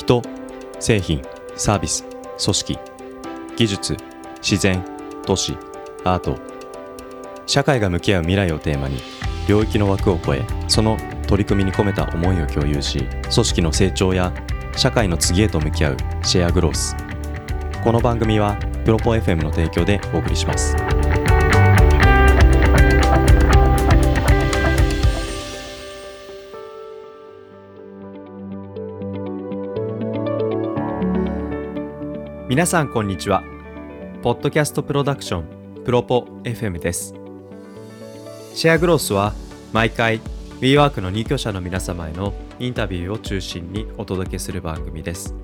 人製品サービス組織技術自然都市アート。社会が向き合う未来をテーマに領域の枠を超えその取り組みに込めた思いを共有し組織の成長や社会の次へと向き合うシェアグロース。この番組はプロポ FM の提供でお送りします。皆さんこんにちは。ポッドキャストプロダクションプロポ FM です。シェアグロースは毎回 WeWork の入居者の皆様へのインタビューを中心にお届けする番組です。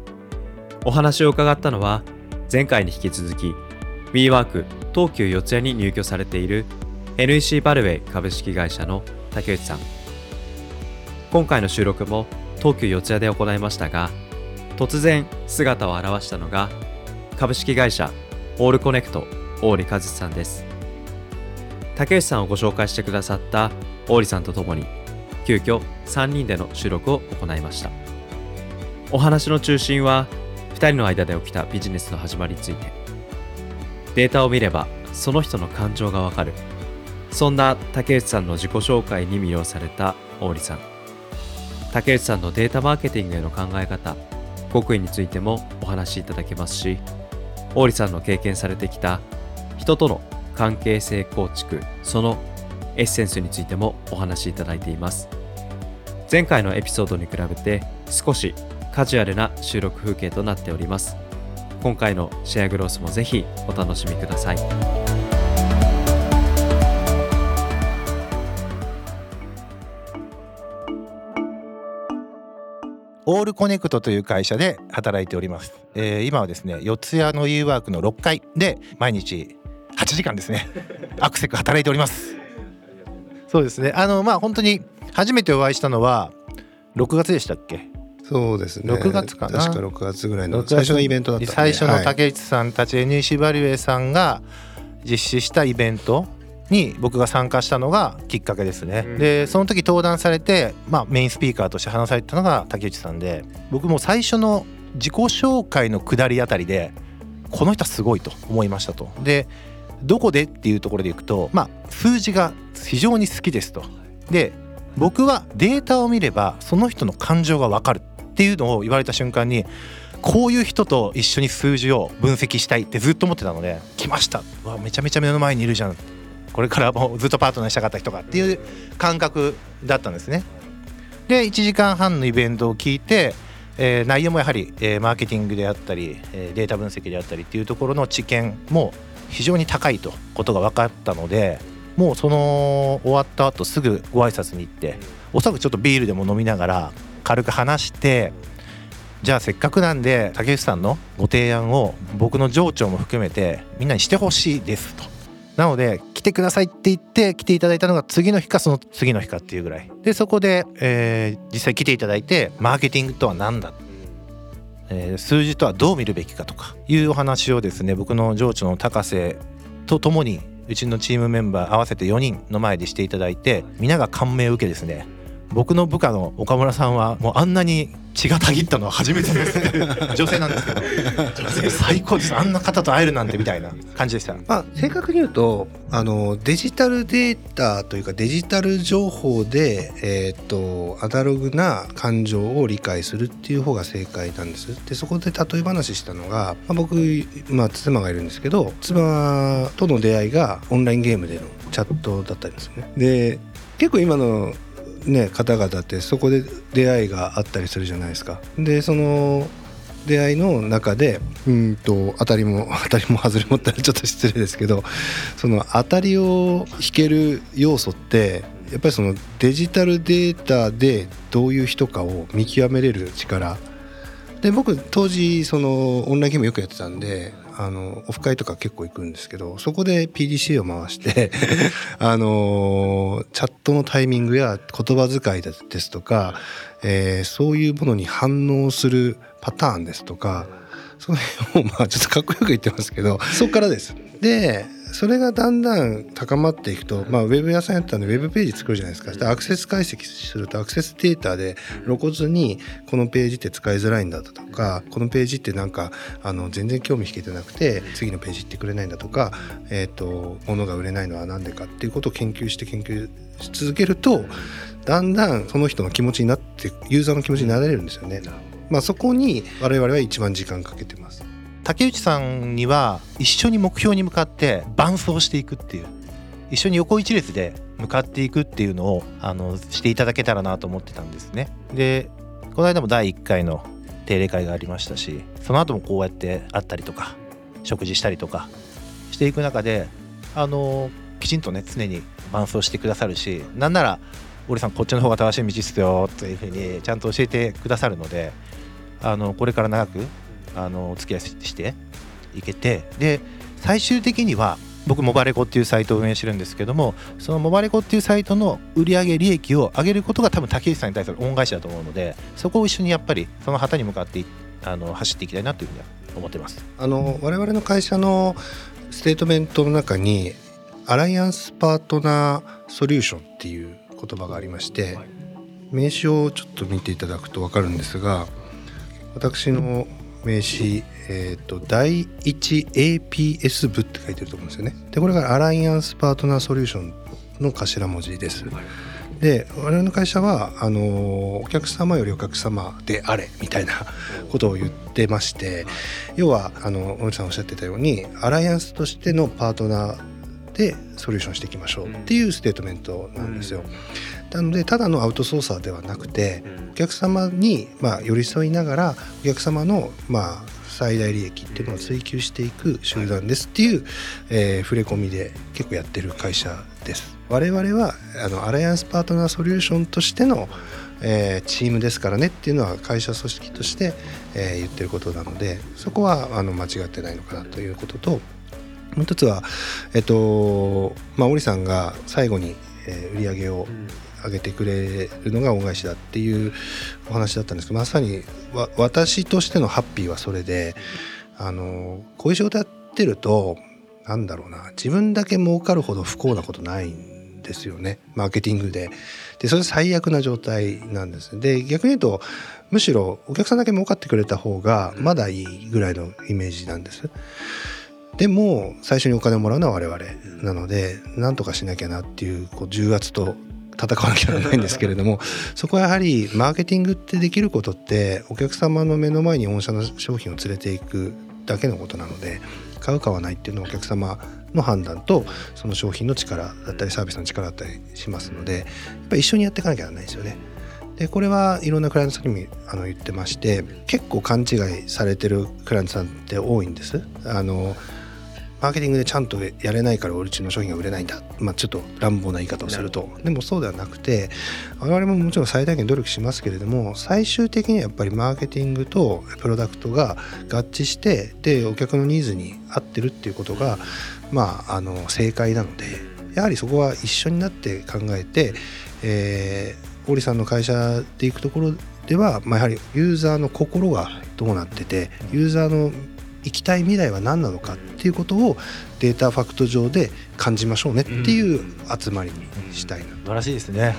お話を伺ったのは前回に引き続き WeWork 東急四谷に入居されている NEC バルウェイ株式会社の竹内さん。今回の収録も東急四谷で行いましたが突然姿を現したのが株式会社オールコネクト大利和志さんです。竹内さんをご紹介してくださった大利さんと共に急遽3人での収録を行いました。お話の中心は2人の間で起きたビジネスの始まりについて。データを見ればその人の感情がわかる。そんな竹内さんの自己紹介に魅了された大利さん。竹内さんのデータマーケティングへの考え方極意についてもお話しいただけますし大利さんの経験されてきた人との関係性構築そのエッセンスについてもお話しいただいています。前回のエピソードに比べて少しカジュアルな収録風景となっております。今回のシェアグロースもぜひお楽しみください。オールコネクトという会社で働いております、えー今はですね四谷の U ワークの6階で毎日8時間ですね アクセク働いております。そうですね。あのまあ本当に初めてお会いしたのは6月でしたっけ？そうですね。6月かな？確か6月ぐらいの6月。最初のイベントだったんで。最初のはい。竹内さんたち NEC バリュエさんが実施したイベントに僕が参加したのがきっかけですね、うん。でその時登壇されて、まあ、メインスピーカーとして話されてたのが竹内さんで僕も最初の自己紹介の下りあたりでこの人はすごいと思いましたと。でどこでっていうところでいくとまあ数字が非常に好きですと。で僕はデータを見ればその人の感情がわかるっていうのを言われた瞬間にこういう人と一緒に数字を分析したいってずっと思ってたので来ました。うわめちゃめちゃ目の前にいるじゃんこれからもずっとパートナーしたかった人がっていう感覚だったんですね。で1時間半のイベントを聞いて、えー内容もやはり、えーマーケティングであったり、えーデータ分析であったりっていうところの知見も非常に高いとことが分かったのでもうその終わった後すぐご挨拶に行っておそらくちょっとビールでも飲みながら軽く話してじゃあせっかくなんで竹内さんのご提案を僕の上長も含めてみんなにしてほしいですと。なのでてくださいって言って来ていただいたのが次の日かその次の日かっていうぐらい。でそこで、えー実際来ていただいてマーケティングとは何だ、えー数字とはどう見るべきかとかいうお話をですね僕の情緒の高瀬とともにうちのチームメンバー合わせて4人の前でしていただいて皆が感銘を受けですね。僕の部下の岡村さんはもうあんなに血がたぎったのは初めてです女性なんですけど女性最高ですあんな方と会えるなんてみたいな感じでしたまあ正確に言うとあのデジタルデータというかデジタル情報でえっ、とアナログな感情を理解するっていう方が正解なんです。でそこで例え話したのが、まあ、僕まあ妻がいるんですけど妻との出会いがオンラインゲームでのチャットだったんですよね。で結構今のね方々ってそこで出会いがあったりするじゃないですか。でその出会いの中でうんと当たりも 当たりも外れもったらちょっと失礼ですけどその当たりを引ける要素ってやっぱりそのデジタルデータでどういう人かを見極めれる力で僕当時そのオンラインゲームよくやってたんであのオフ会とか結構行くんですけどそこで PDCA を回して あのチャットのタイミングや言葉遣いですとか、えーそういうものに反応するパターンですとかその辺をまあちょっとかっこよく言ってますけどそこからです。でそれがだんだん高まっていくと、まあ、ウェブ屋さんやったんでウェブページ作るじゃないですかでアクセス解析するとアクセスデータで露骨にこのページって使いづらいんだとかこのページってなんかあの全然興味引けてなくて次のページ行ってくれないんだとか、えーと、物が売れないのは何でかっていうことを研究して研究し続けるとだんだんその人の気持ちになってユーザーの気持ちになれるんですよね。まあ、そこに我々は一番時間かけてます。竹内さんには一緒に目標に向かって伴走していくっていう一緒に横一列で向かっていくっていうのをあのしていただけたらなと思ってたんですね。でこの間も第1回の定例会がありましたしその後もこうやって会ったりとか食事したりとかしていく中であのきちんとね常に伴走してくださるしなんなら「俺さんこっちの方が正しい道っすよ」というふうにちゃんと教えてくださるのであのこれから長くあのお付き合いしていけてで最終的には僕モバレコっていうサイトを運営してるんですけどもそのモバレコっていうサイトの売上利益を上げることが多分竹内さんに対する恩返しだと思うのでそこを一緒にやっぱりその旗に向かってあの走っていきたいなというふうには思ってます。あの我々の会社のステートメントの中にアライアンスパートナーソリューションっていう言葉がありまして名刺をちょっと見ていただくと分かるんですが私の名刺、えーと、第 1APS 部って書いてると思うんですよね。でこれが Alliance Partner Solution の頭文字です。で我々の会社はあのお客様よりお客様であれみたいなことを言ってまして要はあの小野さんおっしゃってたようにアライアンスとしてのパートナーでソリューションしていきましょうっていうステートメントなんですよ。なのでただのアウトソーサーではなくてお客様にまあ寄り添いながらお客様のまあ最大利益っていうのを追求していく集団ですっていう、えー、触れ込みで結構やってる会社です。我々はあのアライアンスパートナーソリューションとしての、えー、チームですからねっていうのは会社組織として、えー、言ってることなのでそこはあの間違ってないのかなということともう一つはえっとまあ織さんが最後に、えー、売り上げを上げてくれるのが恩返しだっていうお話だったんですけどまさに私としてのハッピーはそれであのこういう仕事やってるとなんだろうな自分だけ儲かるほど不幸なことないんですよねマーケティングで。でそれ最悪な状態なんです。で逆に言うとむしろお客さんだけ儲かってくれた方がまだいいぐらいのイメージなんです。でも最初にお金をもらうのは我々なので何とかしなきゃなっていうこう重圧と戦わなきゃならないんですけれどもそこはやはりマーケティングってできることってお客様の目の前に御社の商品を連れていくだけのことなので買う買わないっていうのはお客様の判断とその商品の力だったりサービスの力だったりしますのでやっぱり一緒にやっていかなきゃならないですよね。でこれはいろんなクライアントさんにもあの言ってまして結構勘違いされてるクライアントさんって多いんです。あのマーケティングでちゃんとやれないからうちの商品が売れないんだ、まあ、ちょっと乱暴な言い方をすると。でもそうではなくて我々ももちろん最大限努力しますけれども最終的にはやっぱりマーケティングとプロダクトが合致してでお客のニーズに合ってるっていうことがまああの正解なのでやはりそこは一緒になって考えて、えー、堀さんの会社で行くところでは、まあ、やはりユーザーの心がどうなっててユーザーの行きたい未来は何なのかっていうことをデータファクト上で感じましょうねっていう集まりにしたいな、うん、素晴らしいですね。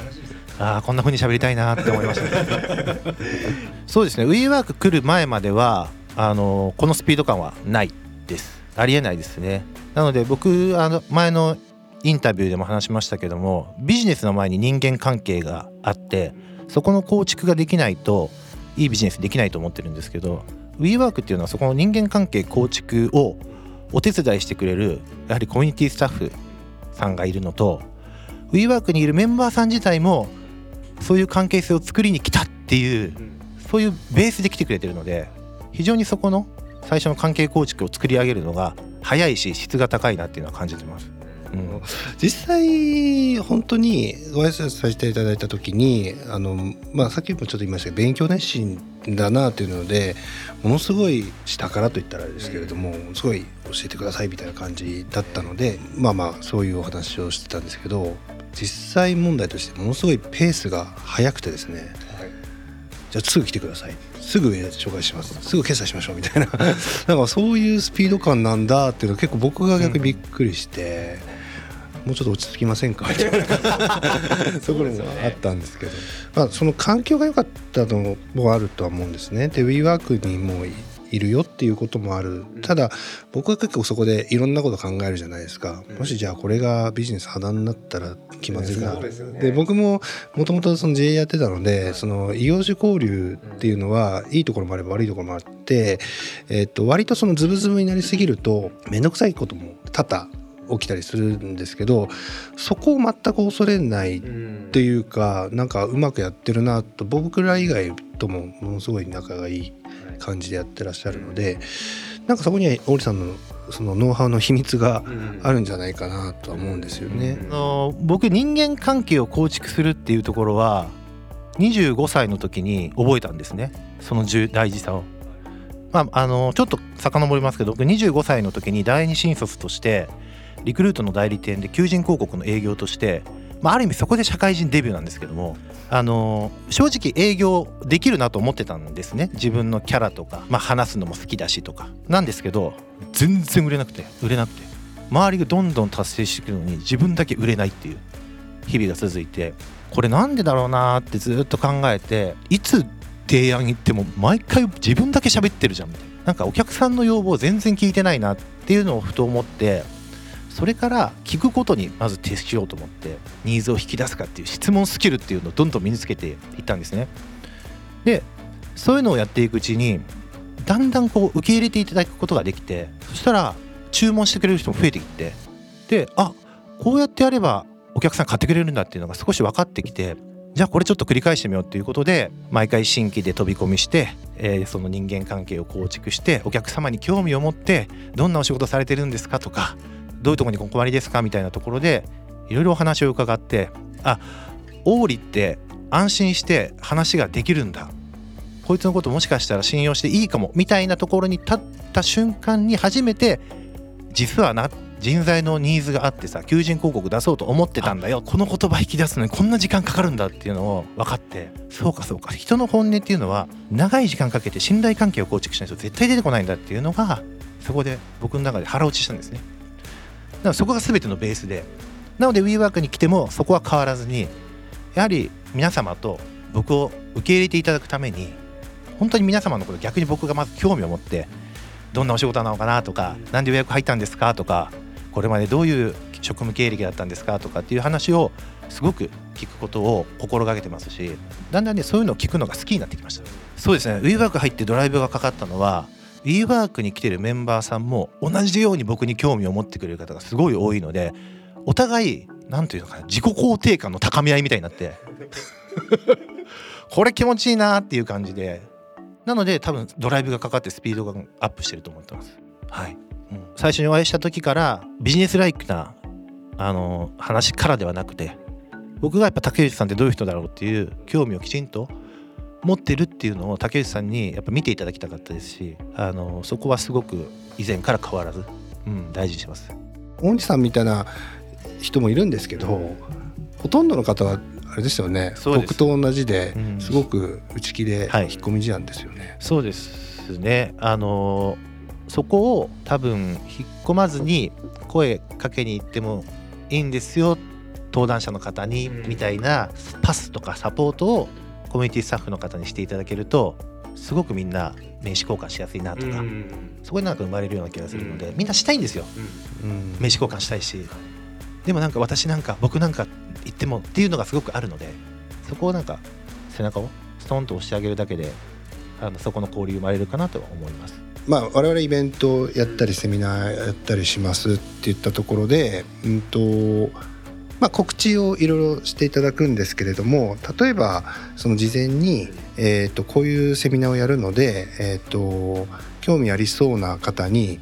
ああこんな風に喋りたいなって思いました、そうですね。WeWork 来る前まではあのこのスピード感はないです。ありえないですね。なので僕あの前のインタビューでも話しましたけどもビジネスの前に人間関係があってそこの構築ができないといいビジネスできないと思ってるんですけど WeWork っていうのはそこの人間関係構築をお手伝いしてくれるやはりコミュニティスタッフさんがいるのと WeWork にいるメンバーさん自体もそういう関係性を作りに来たっていうそういうベースで来てくれてるので非常にそこの最初の関係構築を作り上げるのが早いし質が高いなっていうのは感じてます。うん、実際本当にご挨拶させていただいた時にあの、まあ、さっきもちょっと言いましたけど勉強熱心だなというのでものすごい下からと言ったらですけれどもすごい教えてくださいみたいな感じだったのでまあまあそういうお話をしてたんですけど実際問題としてものすごいペースが速くてですね、じゃあすぐ来てください。すぐ紹介します。すぐ決済しましょうみたいな。なんかそういうスピード感なんだっていうのは結構僕が逆にびっくりして、もうちょっと落ち着きませんか？みたいなところもあったんですけど。まあ、その環境が良かったのもあるとは思うんですね。で WeWork にもういるよっていうこともある。ただ僕は結構そこでいろんなこと考えるじゃないですか、もしじゃあこれがビジネス破談になったら気まずいな。そうでね。で僕ももともとその JA やってたのでその異業種交流っていうのはいいところもあれば悪いところもあって、えっと割とそのズブズブになりすぎると面倒くさいことも多々起きたりするんですけどそこを全く恐れないっていうかなんかうまくやってるなと僕ら以外ともものすごい仲がいい感じでやってらっしゃるのでなんかそこには大利さんのそのノウハウの秘密があるんじゃないかなとは思うんですよね。あの僕人間関係を構築するっていうところは25歳の時に覚えたんですねその重大事さを。まあ、あのちょっと遡りますけど僕25歳の時に第二新卒としてリクルートの代理店で求人広告の営業として、まあ、ある意味そこで社会人デビューなんですけどもあの正直営業できるなと思ってたんですね。自分のキャラとか、まあ、話すのも好きだしとか。なんですけど全然売れなくて売れなくて。周りがどんどん達成してくるのに自分だけ売れないっていう日々が続いてこれなんでだろうなってずっと考えていつ提案行っても毎回自分だけ喋ってるじゃんみたいな。なんかお客さんの要望全然聞いてないなっていうのをふと思ってそれから聞くことにまず徹しようと思ってニーズを引き出すかっていう質問スキルっていうのをどんどん身につけていったんですね。でそういうのをやっていくうちにだんだんこう受け入れていただくことができてそしたら注文してくれる人も増えてきてであこうやってやればお客さん買ってくれるんだっていうのが少し分かってきてじゃあこれちょっと繰り返してみようっていうことで毎回新規で飛び込みして、えーその人間関係を構築してお客様に興味を持ってどんなお仕事されてるんですかとかどういうところにお困りですかみたいなところでいろいろお話を伺ってあ王利って安心して話ができるんだ。こいつのこともしかしたら信用していいかもみたいなところに立った瞬間に初めて実はな人材のニーズがあってさ求人広告出そうと思ってたんだよ。この言葉引き出すのにこんな時間かかるんだっていうのを分かってそうかそうか。人の本音っていうのは長い時間かけて信頼関係を構築しないと絶対出てこないんだっていうのがそこで僕の中で腹落ちしたんですね。からそこが全てのベースで。なので WeWork に来てもそこは変わらずにやはり皆様と僕を受け入れていただくために本当に皆様のこと逆に僕がまず興味を持ってどんなお仕事なのかなとか何で予約入ったんですかとかこれまでどういう職務経歴だったんですかとかっていう話をすごく聞くことを心がけてますしだんだんねそういうのを聞くのが好きになってきました。そうですね。WeWork 入ってドライブがかかったのは WeWork に来てるメンバーさんも同じように僕に興味を持ってくれる方がすごい多いのでお互いなんていうのかな自己肯定感の高め合いみたいになって これ気持ちいいなっていう感じでなので多分ドライブがかかってスピードがアップしてると思ってます。はい、うん。最初にお会いした時からビジネスライクなあの話からではなくて僕がやっぱ竹内さんってどういう人だろうっていう興味をきちんと持ってるっていうのを竹内さんにやっぱ見ていただきたかったですしあのそこはすごく以前から変わらず、うん、大事にします。大西さんみたいな人もいるんですけど、ほとんどの方はあれですよね僕と同じでうん。すごく内気ではい。引っ込み思案ですよね。そうですね。あのそこを多分引っ込まずに声かけに行ってもいいんですよ登壇者の方にうん。みたいなパスとかサポートをコミュニティスタッフの方にしていただけるとすごくみんな名刺交換しやすいなとか、そこになんか生まれるような気がするので、みんなしたいんですよ。うん。名刺交換したいし。でもなんか私なんか僕なんか言ってもっていうのがすごくあるのでそこをなんか背中をストンと押してあげるだけであのそこの交流生まれるかなとは思います。まあ、我々イベントやったりセミナーやったりしますって言ったところで、うんとまあ、告知をいろいろしていただくんですけれども例えばその事前に、えー、とこういうセミナーをやるので、えー、と興味ありそうな方に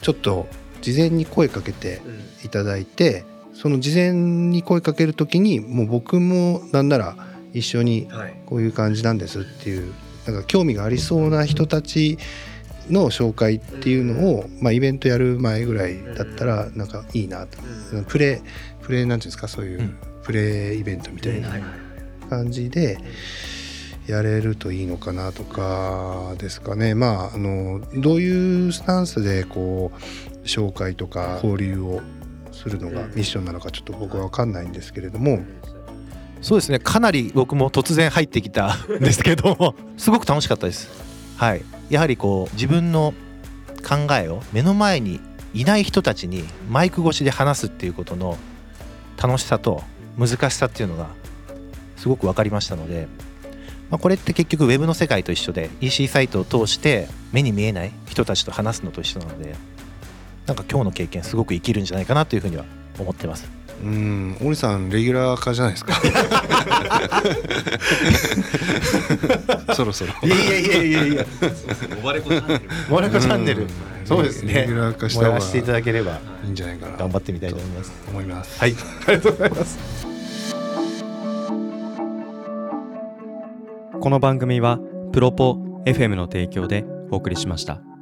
ちょっと事前に声かけていただいてその事前に声かける時にもう僕もなんなら一緒にこういう感じなんですっていうなんか興味がありそうな人たちの紹介っていうのを、まあ、イベントやる前ぐらいだったらなんかいいなと、プレプレなんていうんですかそういううん。プレイベントみたいな感じでやれるといいのかなとかですかね。まああのどういうスタンスでこう紹介とか交流をするのがミッションなのかちょっと僕は分かんないんですけれども。そうですね。かなり僕も突然入ってきたんですけども。すごく楽しかったですはい。やはりこう自分の考えを目の前にいない人たちにマイク越しで話すっていうことの楽しさと難しさっていうのがすごく分かりましたので、まあ、これって結局ウェブの世界と一緒で EC サイトを通して目に見えない人たちと話すのと一緒なのでなんか今日の経験すごく生きるんじゃないかなというふうには思ってます。うん。森さんレギュラー化じゃないですか。そろそろ。いやいやいやいやいや。おばれこチャンネル。モレコチャンネル、うん。そうですね。レギュラー化した方がしていただければいいんじゃないかな。頑張ってみたいと思います。思います。はい。ありがとうございます。この番組はプロポ FM の提供でお送りしました。